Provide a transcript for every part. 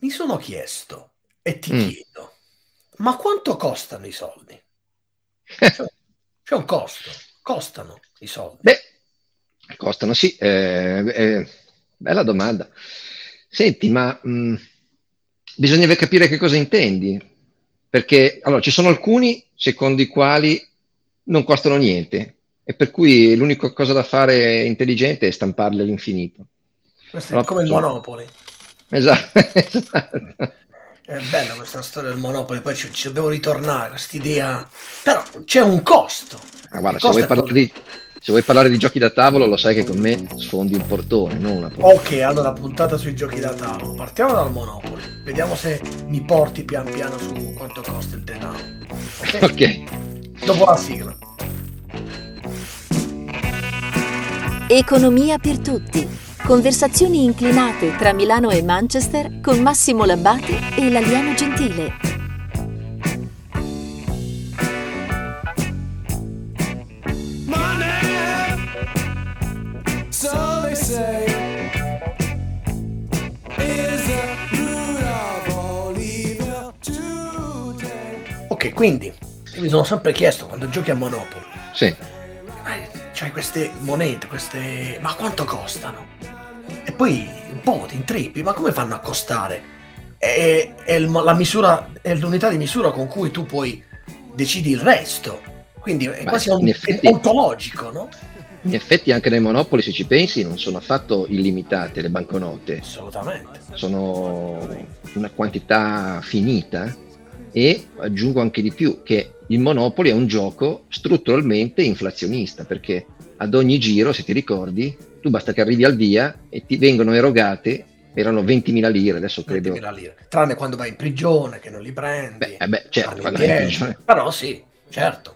mi sono chiesto e ti mm. chiedo, ma quanto costano i soldi? C'è, c'è un costo, costano i soldi. Beh, costano sì, eh, eh, bella domanda. Senti, ma mh, mm, bisogna capire che cosa intendi, perché allora, ci sono alcuni secondo i quali non costano niente e per cui l'unica cosa da fare intelligente è stamparli all'infinito. Questo è come il Monopoli. Esatto, esatto. È bella questa storia del Monopoli, poi ci, ci dobbiamo ritornare, quest'idea... Però c'è un costo. Ah, guarda, se vuoi, di, se vuoi, parlare di, giochi da tavolo, lo sai che con me sfondi un portone, non una portone. Ok, allora puntata sui giochi da tavolo. Partiamo dal Monopoli. Vediamo se mi porti pian piano su quanto costa il denaro. Ok. okay. Dopo la sigla. Economia per tutti. Conversazioni inclinate tra Milano e Manchester con Massimo Labbate e l'alieno gentile. Ok, quindi mi sono sempre chiesto quando giochi a Monopoly. Sì c'hai queste monete, queste... ma quanto costano? Poi un po' ti intrippi, ma come fanno a costare? È, è, misura, è l'unità di misura con cui tu poi decidi il resto. Quindi è Beh, quasi un, effetti, è ontologico, no? In effetti anche nei Monopoli, se ci pensi, non sono affatto illimitate le banconote. Assolutamente. Sono una quantità finita e aggiungo anche di più che il Monopoli è un gioco strutturalmente inflazionista perché ad ogni giro, se ti ricordi, tu basta che arrivi al via e ti vengono erogate, erano 20.000 lire, adesso credo. 20.000 lire, tranne quando vai in prigione che non li prendi. Beh, eh beh certo, quando vai in prigione. Però sì, certo.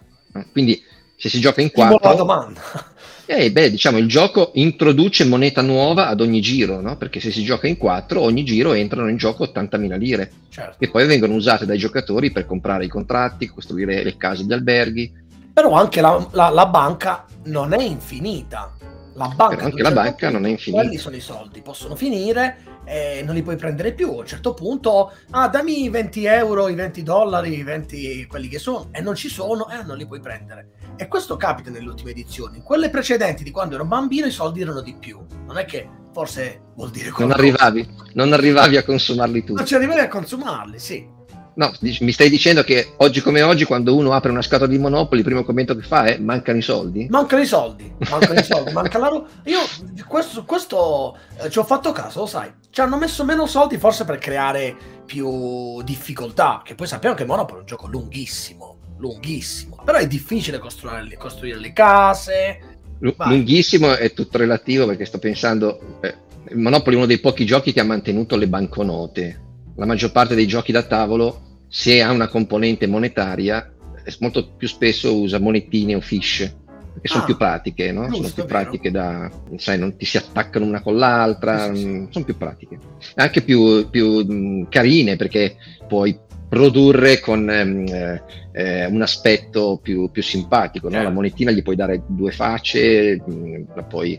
Quindi se si gioca in quattro... la domanda. Eh, beh, diciamo, il gioco introduce moneta nuova ad ogni giro, no? Perché se si gioca in quattro, ogni giro entrano in gioco 80.000 lire, certo. che poi vengono usate dai giocatori per comprare i contratti, costruire le case, gli alberghi. Però anche la, la, la banca non è infinita. La banca, anche la banca non è infinita. Quelli sono i soldi, possono finire e non li puoi prendere più. A un certo punto, ah, dammi i 20 euro, i 20 dollari, i 20 quelli che sono, e non ci sono, e eh, non li puoi prendere. E questo capita nelle ultime edizioni. Quelle precedenti di quando ero bambino i soldi erano di più. Non è che forse vuol dire qualcosa. Non arrivavi, non arrivavi a consumarli tutti. Non ci arrivavi a consumarli, sì. No, mi stai dicendo che oggi come oggi, quando uno apre una scatola di Monopoli, il primo commento che fa è mancano i soldi? Mancano i soldi, mancano i soldi, manca la ro- Io questo, questo eh, ci ho fatto caso, lo sai. Ci hanno messo meno soldi forse per creare più difficoltà, che poi sappiamo che Monopoli è un gioco lunghissimo, lunghissimo. Però è difficile costruire, costruire le case. L- lunghissimo è tutto relativo perché sto pensando... Eh, Monopoli è uno dei pochi giochi che ha mantenuto le banconote. La maggior parte dei giochi da tavolo se ha una componente monetaria, molto più spesso usa monetine o fish, perché sono ah, più pratiche, no? Sono più pratiche da, sai, non ti si attaccano una con l'altra, sì, sì, sì. sono più pratiche. Anche più, più mh, carine perché puoi produrre con ehm, eh, eh, un aspetto più, più simpatico, no? La monetina gli puoi dare due facce, mh, la puoi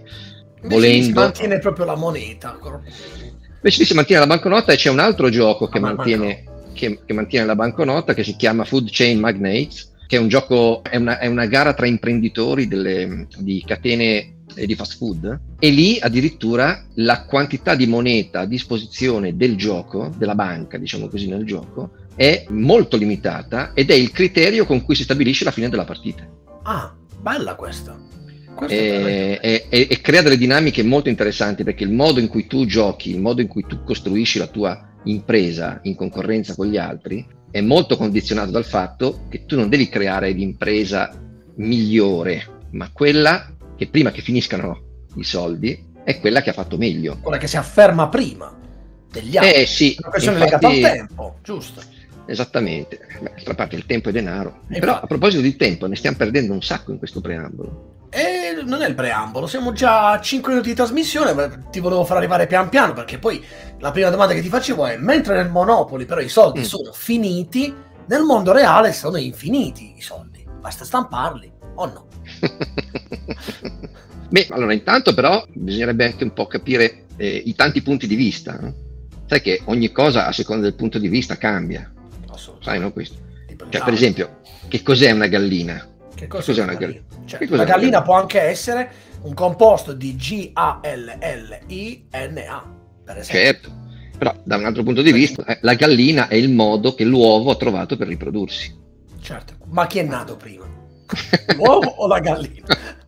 volendo... Si mantiene proprio la moneta. Invece si mantiene la banconota e c'è un altro gioco che ah, mantiene che, che, mantiene la banconota che si chiama Food Chain Magnates, che è un gioco, è una, è una gara tra imprenditori delle, di catene di fast food e lì addirittura la quantità di moneta a disposizione del gioco, della banca diciamo così nel gioco, è molto limitata ed è il criterio con cui si stabilisce la fine della partita. Ah, bella questa. E, e, e, crea delle dinamiche molto interessanti perché il modo in cui tu giochi, il modo in cui tu costruisci la tua impresa in concorrenza con gli altri è molto condizionato dal fatto che tu non devi creare l'impresa migliore, ma quella che prima che finiscano i soldi è quella che ha fatto meglio. Quella che si afferma prima degli altri. Eh sì, una questione legata al tempo, giusto? Esattamente, d'altra parte il tempo è denaro. E Però a proposito di tempo, ne stiamo perdendo un sacco in questo preambolo. E non è il preambolo, siamo già a 5 minuti di trasmissione, ma ti volevo far arrivare pian piano perché poi la prima domanda che ti facevo è, mentre nel Monopoli però i soldi mm. sono finiti, nel mondo reale sono infiniti i soldi, basta stamparli o no? Beh, allora intanto però bisognerebbe anche un po' capire eh, i tanti punti di vista. sai che ogni cosa a seconda del punto di vista cambia. Sai, no? Questo. Cioè, per esempio, che cos'è una gallina? Che, cosa cos'è una gallina? Cioè, cos'è la gallina può anche essere un composto di G-A-L-L-I-N-A, per esempio. Certo, però da un altro punto di vista eh, la gallina è il modo che l'uovo ha trovato per riprodursi. Certo, ma chi è nato prima? L'uovo o la gallina?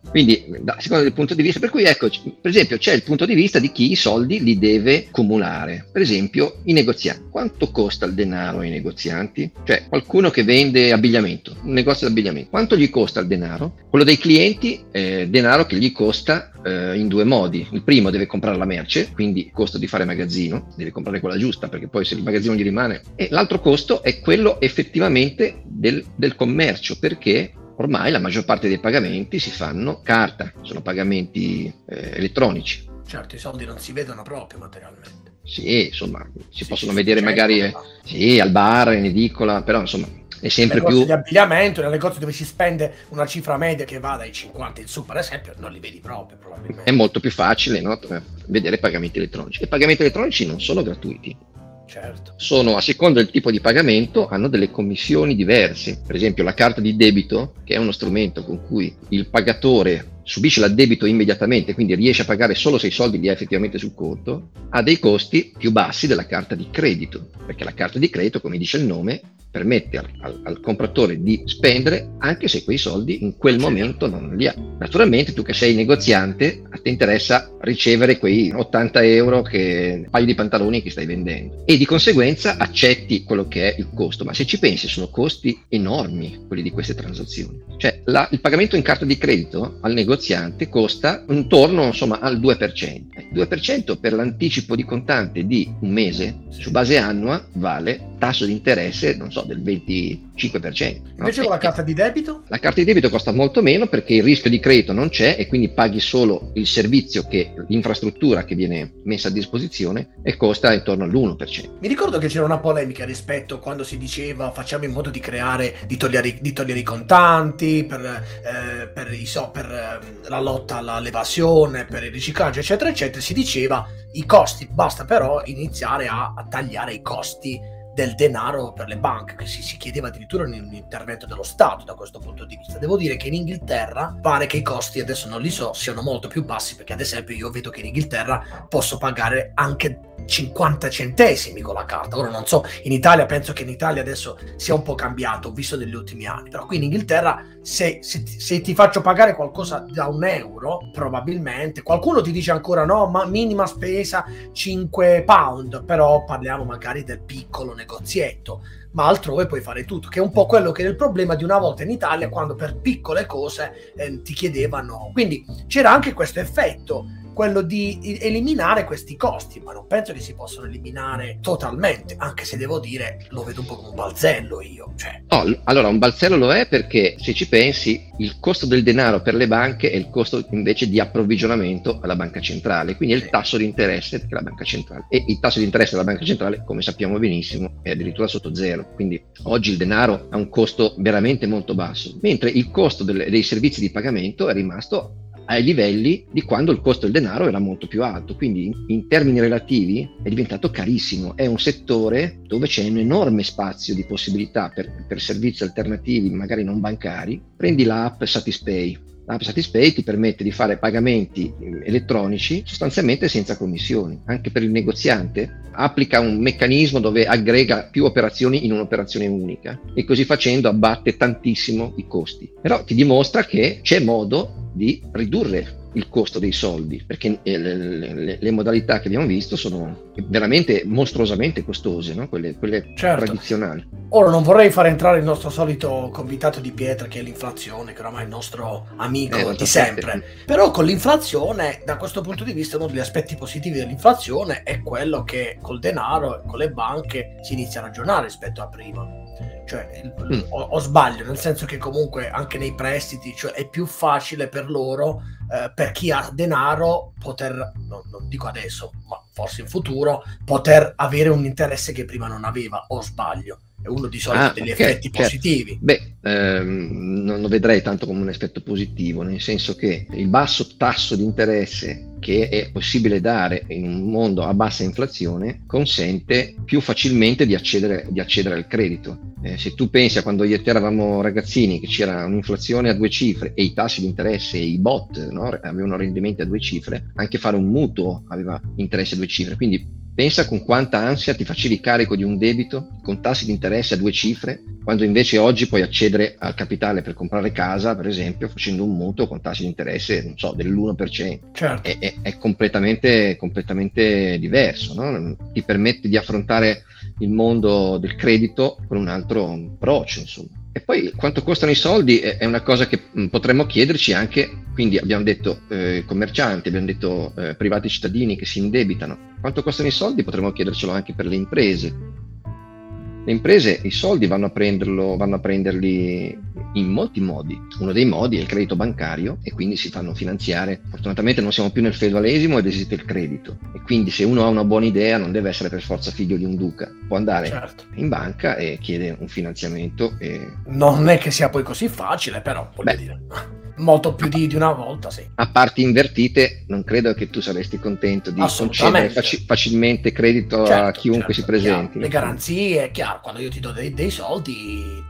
Quindi, da secondo il punto di vista, per cui ecco, per esempio, c'è il punto di vista di chi i soldi li deve cumulare. Per esempio, i negozianti. Quanto costa il denaro ai negozianti? Cioè, qualcuno che vende abbigliamento, un negozio di abbigliamento, quanto gli costa il denaro? Quello dei clienti è denaro che gli costa eh, in due modi. Il primo deve comprare la merce, quindi il costo di fare magazzino, deve comprare quella giusta, perché poi se il magazzino gli rimane. E l'altro costo è quello effettivamente del, del commercio, perché ormai la maggior parte dei pagamenti si fanno carta, sono pagamenti eh, elettronici. Certo, i soldi non si vedono proprio materialmente. Sì, insomma, si sì, possono sì, vedere certo, magari eh, sì, al bar, in edicola, però insomma è sempre più... di abbigliamento, nel negozio dove si spende una cifra media che va dai 50 in su, per esempio, non li vedi proprio probabilmente. È molto più facile no? vedere pagamenti elettronici. E i pagamenti elettronici non sono gratuiti Certo. Sono a seconda del tipo di pagamento, hanno delle commissioni diverse. Per esempio, la carta di debito, che è uno strumento con cui il pagatore subisce l'addebito immediatamente, quindi riesce a pagare solo se i soldi li ha effettivamente sul conto, ha dei costi più bassi della carta di credito, perché la carta di credito, come dice il nome, permette al, al, al, compratore di spendere anche se quei soldi in quel momento non li ha. Naturalmente tu che sei negoziante, a te interessa ricevere quei 80 euro che un paio di pantaloni che stai vendendo e di conseguenza accetti quello che è il costo, ma se ci pensi sono costi enormi quelli di queste transazioni. Cioè la, il pagamento in carta di credito al negoziante negoziante costa intorno insomma, al 2%. 2% per l'anticipo di contante di un mese su base annua vale tasso di interesse, non so, del 20 5%. Invece no? con la eh, carta di debito? La carta di debito costa molto meno perché il rischio di credito non c'è e quindi paghi solo il servizio che l'infrastruttura che viene messa a disposizione e costa intorno all'1%. Mi ricordo che c'era una polemica rispetto a quando si diceva facciamo in modo di creare, di togliere, di togliere i contanti per, eh, per, i, so, per eh, la lotta all'evasione, per il riciclaggio, eccetera, eccetera. Si diceva i costi, basta però iniziare a, a tagliare i costi del denaro per le banche, che si, si, chiedeva addirittura un, un intervento dello Stato da questo punto di vista. Devo dire che in Inghilterra pare che i costi, adesso non li so, siano molto più bassi, perché ad esempio io vedo che in Inghilterra posso pagare anche 50 centesimi con la carta. Ora non so, in Italia penso che in Italia adesso sia un po' cambiato, visto negli ultimi anni, però qui in Inghilterra se, se, se, ti faccio pagare qualcosa da un euro, probabilmente qualcuno ti dice ancora no, ma minima spesa 5 pound, però parliamo magari del piccolo negozietto ma altrove puoi fare tutto, che è un po' quello che è il problema di una volta in Italia quando per piccole cose eh, ti chiedevano. Quindi c'era anche questo effetto quello di eliminare questi costi, ma non penso che si possano eliminare totalmente, anche se devo dire lo vedo un po' come un balzello io. Cioè. No, allora un balzello lo è perché se ci pensi il costo del denaro per le banche è il costo invece di approvvigionamento alla banca centrale, quindi è il tasso di interesse della banca centrale e il tasso di interesse della banca centrale, come sappiamo benissimo, è addirittura sotto zero, quindi oggi il denaro ha un costo veramente molto basso, mentre il costo del, dei servizi di pagamento è rimasto ai livelli di quando il costo del denaro era molto più alto, quindi in, in termini relativi è diventato carissimo, è un settore dove c'è un enorme spazio di possibilità per, per servizi alternativi, magari non bancari. Prendi l'app Satispay, L'app Satispay ti permette di fare pagamenti elettronici sostanzialmente senza commissioni. Anche per il negoziante applica un meccanismo dove aggrega più operazioni in un'operazione unica e così facendo abbatte tantissimo i costi. Però ti dimostra che c'è modo di ridurre il costo dei soldi, perché eh, le, le, le, modalità che abbiamo visto sono veramente mostruosamente costose, no? quelle, quelle certo. tradizionali. Ora non vorrei far entrare il nostro solito convitato di pietra che è l'inflazione, che oramai è il nostro amico eh, di sempre, sempre. però con l'inflazione, da questo punto di vista, uno degli aspetti positivi dell'inflazione è quello che col denaro con le banche si inizia a ragionare rispetto a prima cioè, mm. o, o, sbaglio, nel senso che comunque anche nei prestiti cioè, è più facile per loro, eh, per chi ha denaro, poter, no, non dico adesso, ma forse in futuro, poter avere un interesse che prima non aveva, o sbaglio è uno di solito ah, degli okay, effetti certo. positivi. Beh, ehm, non lo vedrei tanto come un effetto positivo, nel senso che il basso tasso di interesse che è possibile dare in un mondo a bassa inflazione consente più facilmente di accedere, di accedere al credito. Eh, se tu pensi a quando io e te eravamo ragazzini che c'era un'inflazione a due cifre e i tassi di interesse e i bot no, avevano rendimenti a due cifre, anche fare un mutuo aveva interesse a due cifre. Quindi Pensa con quanta ansia ti facevi carico di un debito con tassi di interesse a due cifre, quando invece oggi puoi accedere al capitale per comprare casa, per esempio, facendo un mutuo con tassi di interesse, non so, dell'1%. Certo. È, è, è completamente, completamente, diverso, no? ti permette di affrontare il mondo del credito con un altro approccio, insomma. E poi quanto costano i soldi è una cosa che mm, potremmo chiederci anche, quindi abbiamo detto eh, commercianti, abbiamo detto eh, privati cittadini che si indebitano, quanto costano i soldi potremmo chiedercelo anche per le imprese. Le imprese i soldi vanno a, prenderlo, vanno a prenderli in molti modi. Uno dei modi è il credito bancario e quindi si fanno finanziare. Fortunatamente non siamo più nel feudalesimo ed esiste il credito. E quindi se uno ha una buona idea non deve essere per forza figlio di un duca. Può andare certo. in banca e chiede un finanziamento. E... Non è che sia poi così facile, però voglio Beh, dire molto più di, di, una volta, sì. A parti invertite, non credo che tu saresti contento di concedere faci- facilmente credito certo, a chiunque certo, si presenti. Le garanzie, è chiaro, quando io ti do dei, dei soldi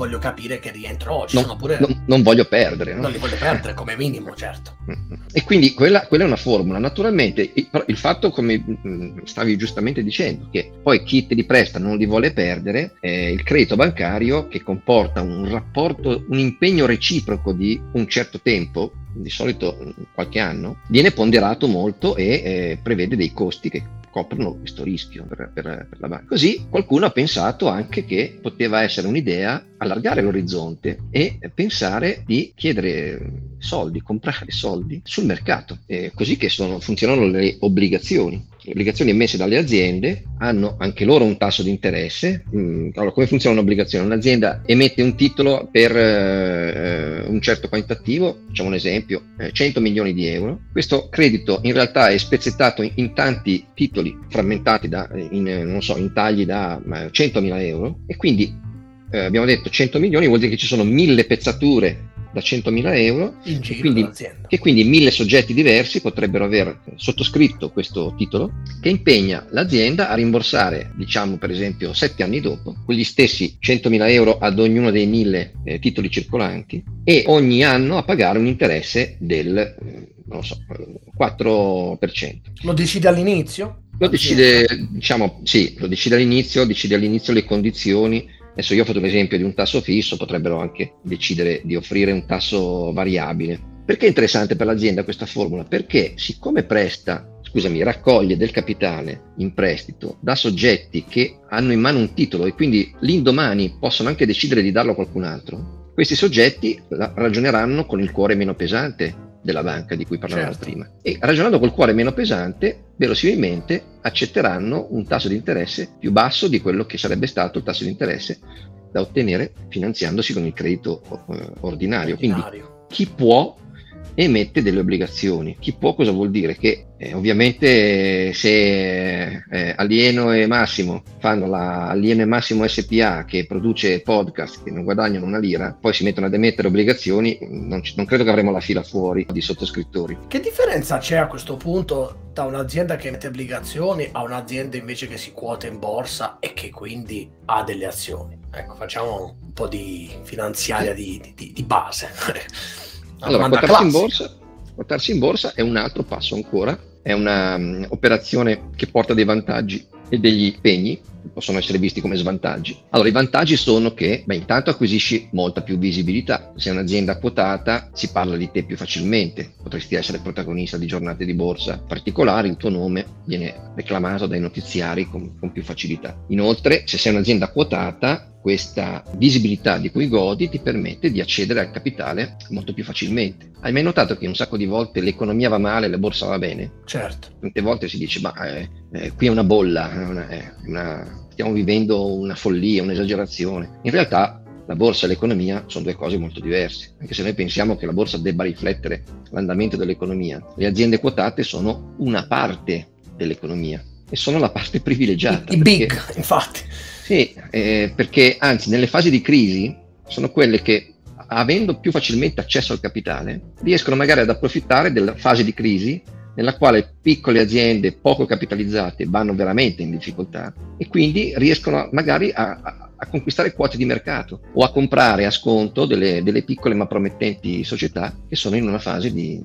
voglio capire che rientro. Ci non, pure... non, non voglio perdere. No? Non li voglio perdere come minimo, certo. E quindi quella, quella è una formula. Naturalmente il, il, fatto, come mm, stavi giustamente dicendo, che poi chi te li presta non li vuole perdere, è il credito bancario che comporta un rapporto, un impegno reciproco di un certo tempo, di solito qualche anno, viene ponderato molto e eh, prevede dei costi che coprono questo rischio per, per, per, la banca. Così qualcuno ha pensato anche che poteva essere un'idea allargare l'orizzonte e pensare di chiedere soldi, comprare soldi sul mercato, eh, così che sono, funzionano le obbligazioni. Le obbligazioni emesse dalle aziende hanno anche loro un tasso di interesse. Mm, allora, come funziona un'obbligazione? Un'azienda emette un titolo per eh, un certo quantitativo, facciamo un esempio, eh, 100 milioni di euro. Questo credito in realtà è spezzettato in, in tanti titoli frammentati da, in, so, in tagli da 100 mila euro e quindi eh, abbiamo detto 100 milioni vuol dire che ci sono mille pezzature da 100.000 euro e quindi, che quindi mille soggetti diversi potrebbero aver sottoscritto questo titolo che impegna l'azienda a rimborsare, diciamo per esempio sette anni dopo, quegli stessi 100.000 euro ad ognuno dei mille eh, titoli circolanti e ogni anno a pagare un interesse del eh, non so, 4%. Lo decide all'inizio? Lo decide, diciamo, sì, lo decide all'inizio, decide all'inizio le condizioni Adesso io ho fatto l'esempio di un tasso fisso, potrebbero anche decidere di offrire un tasso variabile. Perché è interessante per l'azienda questa formula? Perché siccome presta, scusami, raccoglie del capitale in prestito da soggetti che hanno in mano un titolo e quindi l'indomani possono anche decidere di darlo a qualcun altro, questi soggetti ragioneranno con il cuore meno pesante della banca di cui parlavamo certo. prima. E ragionando col cuore meno pesante, verosimilmente accetteranno un tasso di interesse più basso di quello che sarebbe stato il tasso di interesse da ottenere finanziandosi con il credito eh, ordinario. Quindi chi può emette delle obbligazioni. Chi può cosa vuol dire? Che eh, ovviamente se eh, Alieno e Massimo fanno la Alieno e Massimo SPA che produce podcast che non guadagnano una lira, poi si mettono ad emettere obbligazioni, non, non credo che avremo la fila fuori di sottoscrittori. Che differenza c'è a questo punto da un'azienda che emette obbligazioni a un'azienda invece che si quota in borsa e che quindi ha delle azioni? Ecco, facciamo un po' di finanziaria di, di, di base. Allora, quotarsi in, borsa, quotarsi in borsa è un altro passo ancora, è un'operazione mm, um, che porta dei vantaggi e degli impegni che possono essere visti come svantaggi. Allora, i vantaggi sono che, beh, intanto acquisisci molta più visibilità. Se è un'azienda quotata, si parla di te più facilmente. Potresti essere protagonista di giornate di borsa particolari, il tuo nome viene reclamato dai notiziari con, con più facilità. Inoltre, se sei un'azienda quotata, questa visibilità di cui godi ti permette di accedere al capitale molto più facilmente. Hai mai notato che un sacco di volte l'economia va male, la borsa va bene? Certo. Tante volte si dice, ma eh, eh, qui è una bolla, è una, è una, stiamo vivendo una follia, un'esagerazione. In realtà la borsa e l'economia sono due cose molto diverse, anche se noi pensiamo che la borsa debba riflettere l'andamento dell'economia. Le aziende quotate sono una parte dell'economia e sono la parte privilegiata. I, i big, infatti. Sì, eh, perché anzi nelle fasi di crisi sono quelle che avendo più facilmente accesso al capitale riescono magari ad approfittare della fase di crisi nella quale piccole aziende poco capitalizzate vanno veramente in difficoltà e quindi riescono magari a, a, conquistare quote di mercato o a comprare a sconto delle, delle piccole ma promettenti società che sono in una fase di,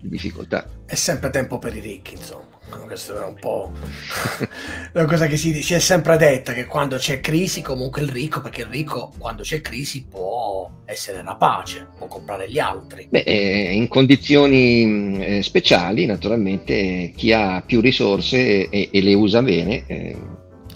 di difficoltà. È sempre tempo per i ricchi, insomma. Questa è un po' una cosa che si, si, è sempre detta, che quando c'è crisi comunque il ricco, perché il ricco quando c'è crisi può essere rapace, può comprare gli altri. Beh, eh, in condizioni eh, speciali, naturalmente, chi ha più risorse e, e le usa bene eh,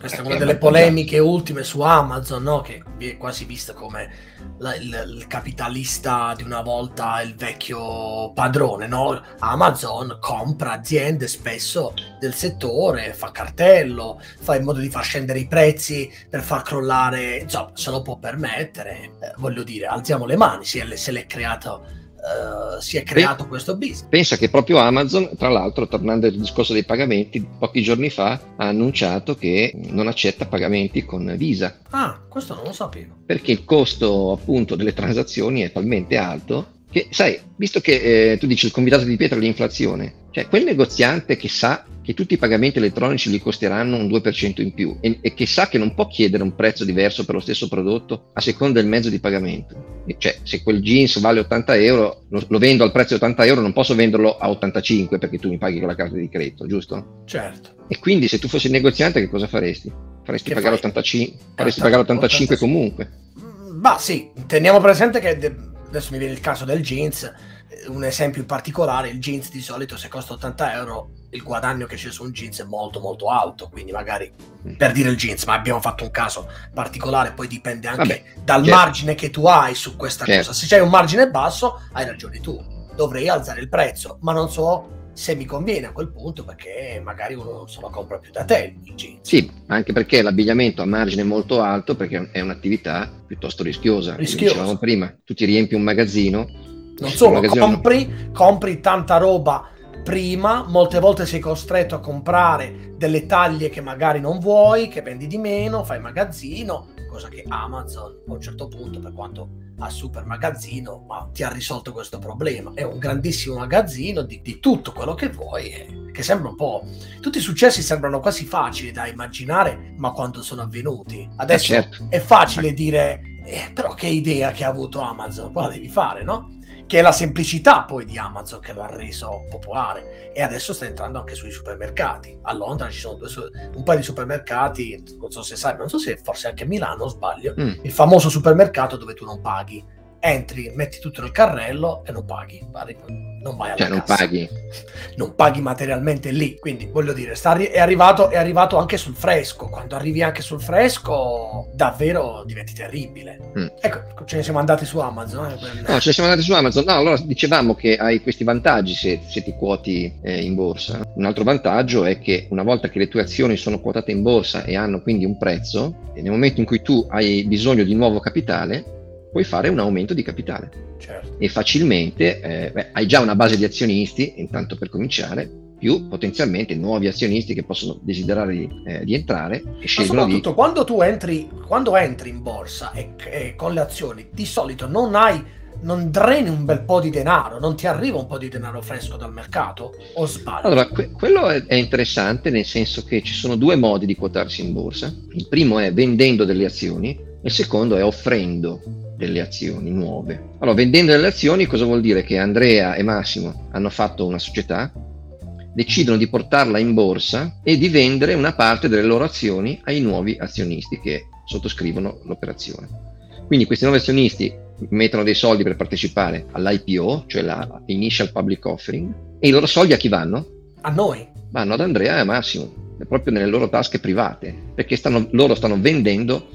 questa è una delle polemiche ultime su Amazon, no? che è quasi vista come la, il, il, capitalista di una volta, il vecchio padrone. No? Amazon compra aziende spesso del settore, fa cartello, fa in modo di far scendere i prezzi per far crollare, insomma, se lo può permettere. Eh, voglio dire, alziamo le mani se, l'è creato Uh, si è creato Beh, questo business. Pensa che proprio Amazon, tra l'altro, tornando al discorso dei pagamenti, pochi giorni fa ha annunciato che non accetta pagamenti con Visa. Ah, questo non lo sapevo. Perché il costo appunto delle transazioni è talmente alto che, sai, visto che eh, tu dici il convitato di pietra l'inflazione, cioè quel negoziante che sa che tutti i pagamenti elettronici gli costeranno un 2% in più e, e, che sa che non può chiedere un prezzo diverso per lo stesso prodotto a seconda del mezzo di pagamento. E cioè, se quel jeans vale 80 euro, lo, lo, vendo al prezzo di 80 euro, non posso venderlo a 85 perché tu mi paghi con la carta di credito, giusto? Certo. E quindi se tu fossi il negoziante che cosa faresti? Faresti che pagare, 85, faresti pagare 85 comunque. Ma sì, teniamo presente che de- adesso mi viene il caso del jeans, eh, un esempio in particolare, il jeans di solito se costa 80 euro, il guadagno che c'è su un jeans è molto molto alto, quindi magari mm. per dire il jeans, ma abbiamo fatto un caso particolare, poi dipende anche Vabbè, dal certo. margine che tu hai su questa certo. cosa. Se c'hai un margine basso, hai ragione tu, dovrei alzare il prezzo, ma non so se mi conviene a quel punto perché magari uno non se lo compra più da te. Sì, anche perché l'abbigliamento a margine molto alto perché è un'attività piuttosto rischiosa. rischiosa. Dicevamo prima, tu ti riempi un magazzino. Non solo, magazzino compri, compri tanta roba prima, molte volte sei costretto a comprare delle taglie che magari non vuoi, che vendi di meno, fai magazzino, cosa che Amazon a un certo punto, per quanto ha super magazzino, ma ti ha risolto questo problema. È un grandissimo magazzino di, di tutto quello che vuoi, eh, che sembra un po'... Tutti i successi sembrano quasi facili da immaginare, ma quando sono avvenuti. Adesso eh certo. è facile dire, eh, però che idea che ha avuto Amazon, la devi fare, no? Che è la semplicità poi di Amazon che lo ha reso popolare e adesso sta entrando anche sui supermercati. A Londra ci sono un paio di supermercati, non so se sai, non so se forse anche a Milano sbaglio, mm. il famoso supermercato dove tu non paghi entri, metti tutto nel carrello e non paghi. Non vai alla cioè, non paghi. Non paghi materialmente lì. Quindi voglio dire, arri- è, arrivato, è arrivato anche sul fresco. Quando arrivi anche sul fresco, davvero diventi terribile. Mm. Ecco, ce ne siamo andati su Amazon. Eh, per... No, ce ne siamo andati su Amazon. No, allora dicevamo che hai questi vantaggi se, se ti quoti eh, in borsa. Un altro vantaggio è che una volta che le tue azioni sono quotate in borsa e hanno quindi un prezzo, nel momento in cui tu hai bisogno di nuovo capitale, puoi fare un aumento di capitale. Certo. E facilmente eh, beh, hai già una base di azionisti, intanto per cominciare, più potenzialmente nuovi azionisti che possono desiderare di, eh, di entrare e Ma soprattutto di... quando tu entri, quando entri in borsa e, e, con le azioni, di solito non hai, non dreni un bel po' di denaro, non ti arriva un po' di denaro fresco dal mercato o sbaglio? Allora, que- quello è, è interessante nel senso che ci sono due modi di quotarsi in borsa. Il primo è vendendo delle azioni, il secondo è offrendo delle azioni nuove. Allora, vendendo delle azioni cosa vuol dire? Che Andrea e Massimo hanno fatto una società, decidono di portarla in borsa e di vendere una parte delle loro azioni ai nuovi azionisti che sottoscrivono l'operazione. Quindi questi nuovi azionisti mettono dei soldi per partecipare all'IPO, cioè la Initial Public Offering, e i loro soldi a chi vanno? A noi. Vanno ad Andrea e a Massimo, proprio nelle loro tasche private, perché stanno, loro stanno vendendo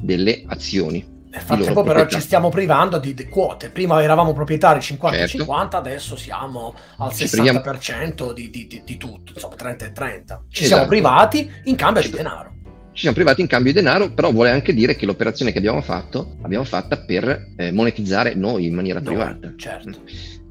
delle azioni. Nel frattempo però ci stiamo privando di, di, quote. Prima eravamo proprietari 50-50, certo. adesso siamo al 60% di, di, di, tutto, insomma 30 e 30. Ci esatto. siamo privati in cambio di denaro. Ci siamo privati in cambio di denaro, però vuole anche dire che l'operazione che abbiamo fatto l'abbiamo fatta per eh, monetizzare noi in maniera noi, privata. Certo.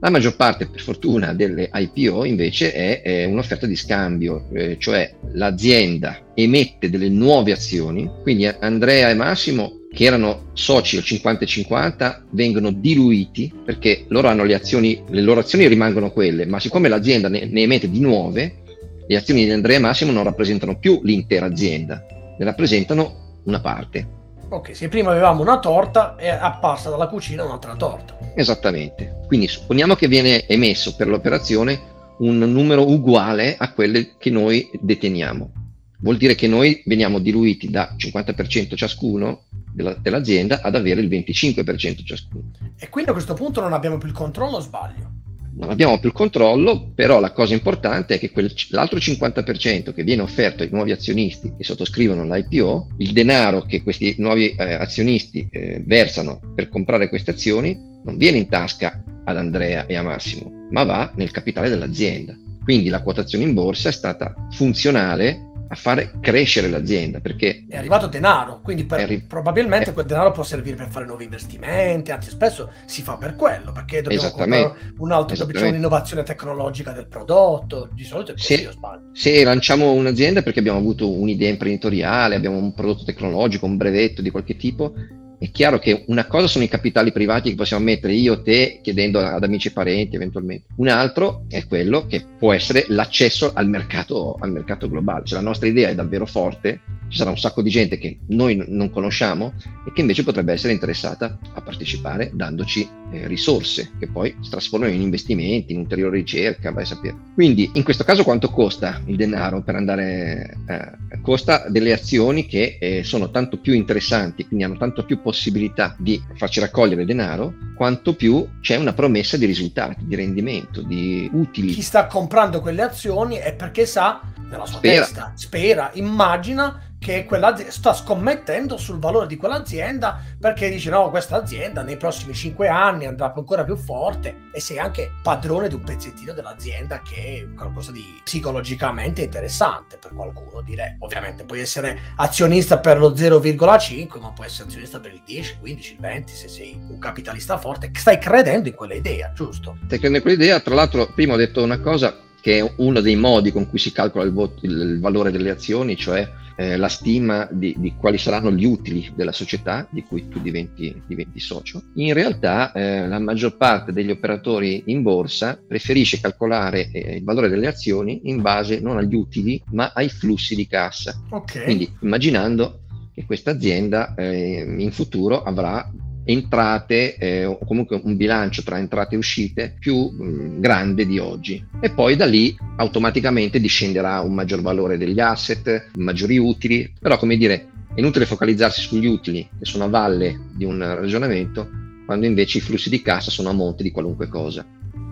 La maggior parte, per fortuna, delle IPO invece è, è un'offerta di scambio, eh, cioè l'azienda emette delle nuove azioni, quindi Andrea e Massimo che erano soci al 50-50 vengono diluiti perché loro hanno le azioni, le loro azioni rimangono quelle, ma siccome l'azienda ne, ne emette di nuove, le azioni di Andrea e Massimo non rappresentano più l'intera azienda, ne rappresentano una parte. Ok, se prima avevamo una torta è apparsa dalla cucina un'altra torta. Esattamente. Quindi supponiamo che viene emesso per l'operazione un numero uguale a quelle che noi deteniamo. Vuol dire che noi veniamo diluiti da 50% ciascuno della, dell'azienda ad avere il 25% ciascuno. E quindi a questo punto non abbiamo più il controllo sbaglio? Non abbiamo più il controllo, però la cosa importante è che quel, l'altro 50% che viene offerto ai nuovi azionisti che sottoscrivono l'IPO, il denaro che questi nuovi eh, azionisti eh, versano per comprare queste azioni, non viene in tasca ad Andrea e a Massimo, ma va nel capitale dell'azienda. Quindi la quotazione in borsa è stata funzionale a fare crescere l'azienda perché è arrivato denaro, quindi per, arri- probabilmente è... quel denaro può servire per fare nuovi investimenti, anzi spesso si fa per quello, perché dobbiamo comprare un altro, c'è un'innovazione tecnologica del prodotto, di solito è così, se, se lanciamo un'azienda perché abbiamo avuto un'idea imprenditoriale, abbiamo un prodotto tecnologico, un brevetto di qualche tipo, è chiaro che una cosa sono i capitali privati che possiamo mettere io te chiedendo ad amici e parenti eventualmente, un altro è quello che può essere l'accesso al mercato, al mercato globale. Cioè la nostra idea è davvero forte, ci sarà un sacco di gente che noi non conosciamo e che invece potrebbe essere interessata a partecipare dandoci eh, risorse che poi si trasformano in investimenti, in ulteriore ricerca, vai a sapere. Quindi in questo caso quanto costa il denaro per andare? Eh, costa delle azioni che eh, sono tanto più interessanti, quindi hanno tanto più possibilità di farci raccogliere denaro, quanto più c'è una promessa di risultati, di rendimento, di utili. Chi sta comprando quelle azioni è perché sa, nella sua spera. testa, spera, immagina che quella sta scommettendo sul valore di quell'azienda perché dice no, questa azienda nei prossimi cinque anni andrà ancora più forte e sei anche padrone di un pezzettino dell'azienda che è qualcosa di psicologicamente interessante per qualcuno direi. Ovviamente puoi essere azionista per lo 0,5 ma puoi essere azionista per il 10, 15, il 20 se sei un capitalista forte. Stai credendo in quell'idea, giusto? Stai credendo in quell'idea, tra l'altro prima ho detto una cosa che è uno dei modi con cui si calcola il, voto, il valore delle azioni, cioè eh, la stima di, di, quali saranno gli utili della società di cui tu diventi, diventi socio. In realtà eh, la maggior parte degli operatori in borsa preferisce calcolare eh, il valore delle azioni in base non agli utili ma ai flussi di cassa. Okay. Quindi immaginando che questa azienda eh, in futuro avrà entrate eh, o comunque un bilancio tra entrate e uscite più mh, mm, grande di oggi e poi da lì automaticamente discenderà un maggior valore degli asset, maggiori utili, però come dire è inutile focalizzarsi sugli utili che sono a valle di un ragionamento quando invece i flussi di cassa sono a monte di qualunque cosa.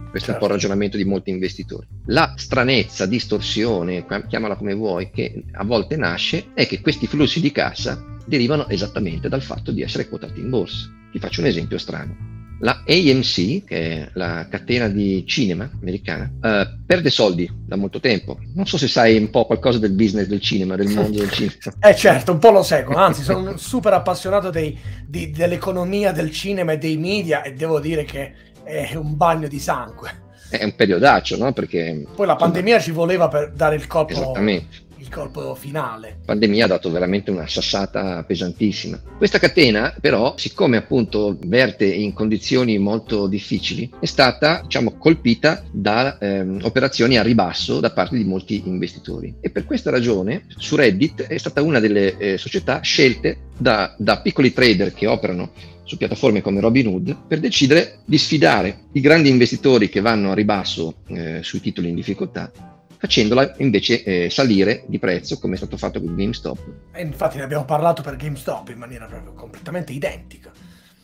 Questo certo. è un po' il certo. ragionamento di molti investitori. La stranezza, distorsione, chiamala come vuoi, che a volte nasce, è che questi flussi di cassa derivano esattamente dal fatto di essere quotati in borsa. Ti faccio un esempio strano. La AMC, che è la catena di cinema americana, uh, perde soldi da molto tempo. Non so se sai un po' qualcosa del business del cinema, del mondo del cinema. Eh certo, un po' lo seguo, anzi sono un super appassionato dei, di, dell'economia del cinema e dei media e devo dire che è un bagno di sangue. È un periodaccio, no? Perché... Poi la pandemia ci voleva per dare il colpo Esattamente il colpo finale. La pandemia ha dato veramente una sassata pesantissima. Questa catena, però, siccome appunto verte in condizioni molto difficili, è stata, diciamo, colpita da ehm, operazioni a ribasso da parte di molti investitori. E per questa ragione, su Reddit è stata una delle eh, società scelte da, da piccoli trader che operano su piattaforme come Robinhood per decidere di sfidare i grandi investitori che vanno a ribasso eh, sui titoli in difficoltà facendola invece eh, salire di prezzo come è stato fatto con GameStop. E infatti ne abbiamo parlato per GameStop in maniera proprio completamente identica.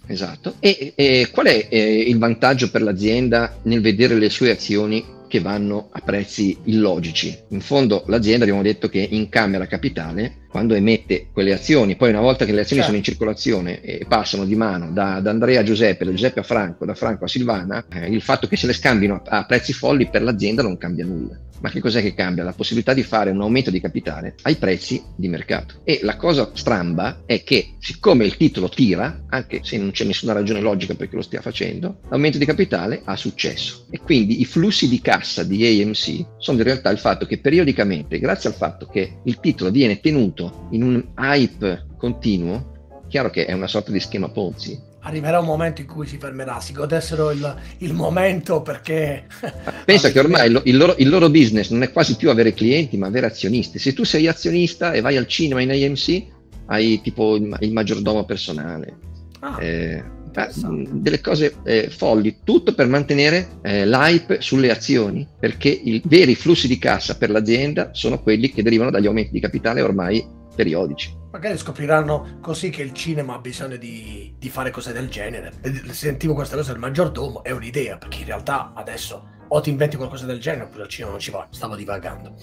Esatto. E, e qual è eh, il vantaggio per l'azienda nel vedere le sue azioni che vanno a prezzi illogici? In fondo l'azienda abbiamo detto che incamera capitale quando emette quelle azioni, poi una volta che le azioni certo. sono in circolazione e passano di mano da, da, Andrea a Giuseppe, da Giuseppe a Franco, da Franco a Silvana, eh, il fatto che se le scambino a, a prezzi folli per l'azienda non cambia nulla. Ma che cos'è che cambia? La possibilità di fare un aumento di capitale ai prezzi di mercato. E la cosa stramba è che, siccome il titolo tira, anche se non c'è nessuna ragione logica perché lo stia facendo, l'aumento di capitale ha successo. E quindi i flussi di cassa di AMC sono in realtà il fatto che periodicamente, grazie al fatto che il titolo viene tenuto in un hype continuo, chiaro che è una sorta di schema Ponzi. Arriverà un momento in cui si fermerà, si godessero il, il momento perché... Pensa che ormai il, il, loro, il, loro, business non è quasi più avere clienti, ma avere azionisti. Se tu sei azionista e vai al cinema in AMC, hai tipo il, il maggiordomo personale. Ah. Eh, delle cose eh, folli, tutto per mantenere eh, l'hype sulle azioni, perché i veri flussi di cassa per l'azienda sono quelli che derivano dagli aumenti di capitale ormai periodici. Magari scopriranno così che il cinema ha bisogno di, di fare cose del genere. Sentivo questa cosa del maggiordomo, è un'idea, perché in realtà adesso o ti inventi qualcosa del genere oppure al cinema non ci va, stavo divagando.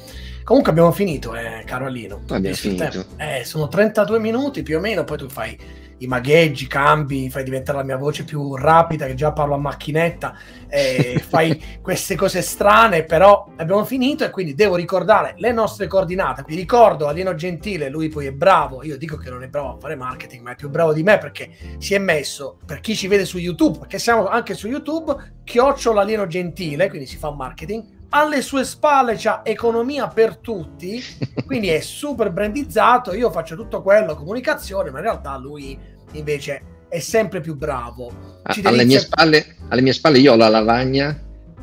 Comunque abbiamo finito, eh, caro Alino. Abbiamo finito. Eh, sono 32 minuti più o meno, poi tu fai i magheggi, cambi, fai diventare la mia voce più rapida, che già parlo a macchinetta, fai queste cose strane, però abbiamo finito e quindi devo ricordare le nostre coordinate. Vi ricordo Alieno Gentile, lui poi è bravo, io dico che non è bravo a fare marketing, ma è più bravo di me perché si è messo, per chi ci vede su YouTube, perché siamo anche su YouTube, chiocciola Alieno Gentile, quindi si fa marketing, alle sue spalle c'ha economia per tutti, quindi è super brandizzato, io faccio tutto quello, comunicazione, ma in realtà lui invece è sempre più bravo. Alle mie, spalle, alle, mie spalle, io ho la lavagna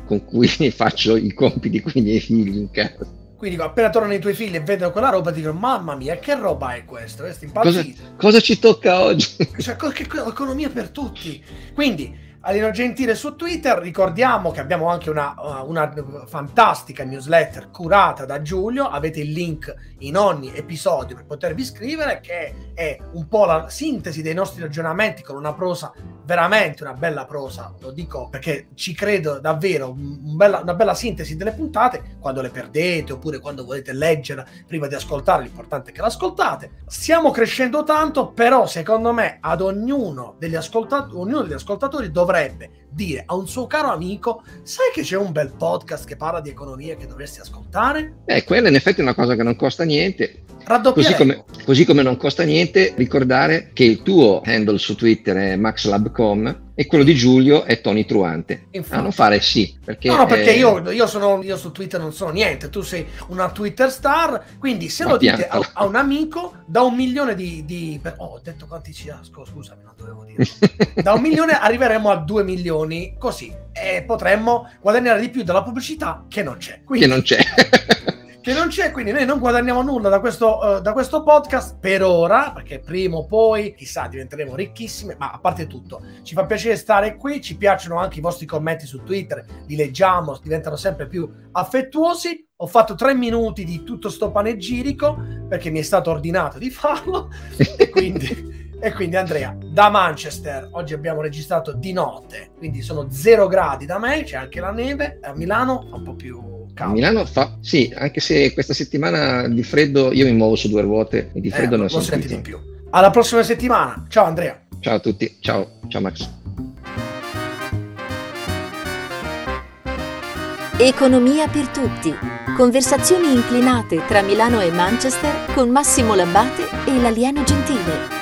con cui faccio i compiti con i miei figli in casa. Quindi appena tornano i tuoi figli e vedono quella roba dicono mamma mia che roba è questa? Cosa, cosa, ci tocca oggi? Cioè, che, economia per tutti. Quindi Alino Gentile su Twitter. Ricordiamo che abbiamo anche una, uh, una, fantastica newsletter curata da Giulio. Avete il link in ogni episodio per potervi iscrivere, che è un po' la sintesi dei nostri ragionamenti con una prosa veramente una bella prosa. Lo dico perché ci credo davvero. Un bella, una bella sintesi delle puntate quando le perdete oppure quando volete leggere prima di ascoltare. L'importante è che l'ascoltate. Stiamo crescendo tanto, però secondo me ad ognuno degli, ascoltat- ognuno degli ascoltatori dovrebbe dovrebbe dire a un suo caro amico: Sai che c'è un bel podcast che parla di economia che dovresti ascoltare? Eh, quella in effetti è una cosa che non costa niente. Così come, così come, non costa niente ricordare che il tuo handle su Twitter è maxlab.com e quello di Giulio è Tony Truante. Infatti. A non fare sì. Perché, no, no, perché eh... io, io, sono, io, su Twitter non sono niente, tu sei una Twitter star, quindi se Ma lo dite a, a, un amico, da un milione di... di. Oh, ho detto quanti ci ha, scusami, non dovevo dire. da un milione arriveremo a due milioni, così, e potremmo guadagnare di più dalla pubblicità che non c'è. Quindi... Che non c'è. che non c'è, quindi noi non guadagniamo nulla da questo, uh, da questo podcast per ora, perché prima o poi, chissà, diventeremo ricchissime, ma a parte tutto, ci fa piacere stare qui, ci piacciono anche i vostri commenti su Twitter, li leggiamo, diventano sempre più affettuosi. Ho fatto tre minuti di tutto sto panegirico perché mi è stato ordinato di farlo quindi... E quindi Andrea, da Manchester, oggi abbiamo registrato di notte, quindi sono zero gradi da me, c'è anche la neve, a Milano fa un po' più caldo. Milano fa, sì, anche se questa settimana di freddo io mi muovo su due ruote e di freddo eh, non so senti di più. Alla prossima settimana, ciao Andrea. Ciao a tutti, ciao, ciao Max. Economia per tutti. Conversazioni inclinate tra Milano e Manchester con Massimo Labbate e l'alieno gentile.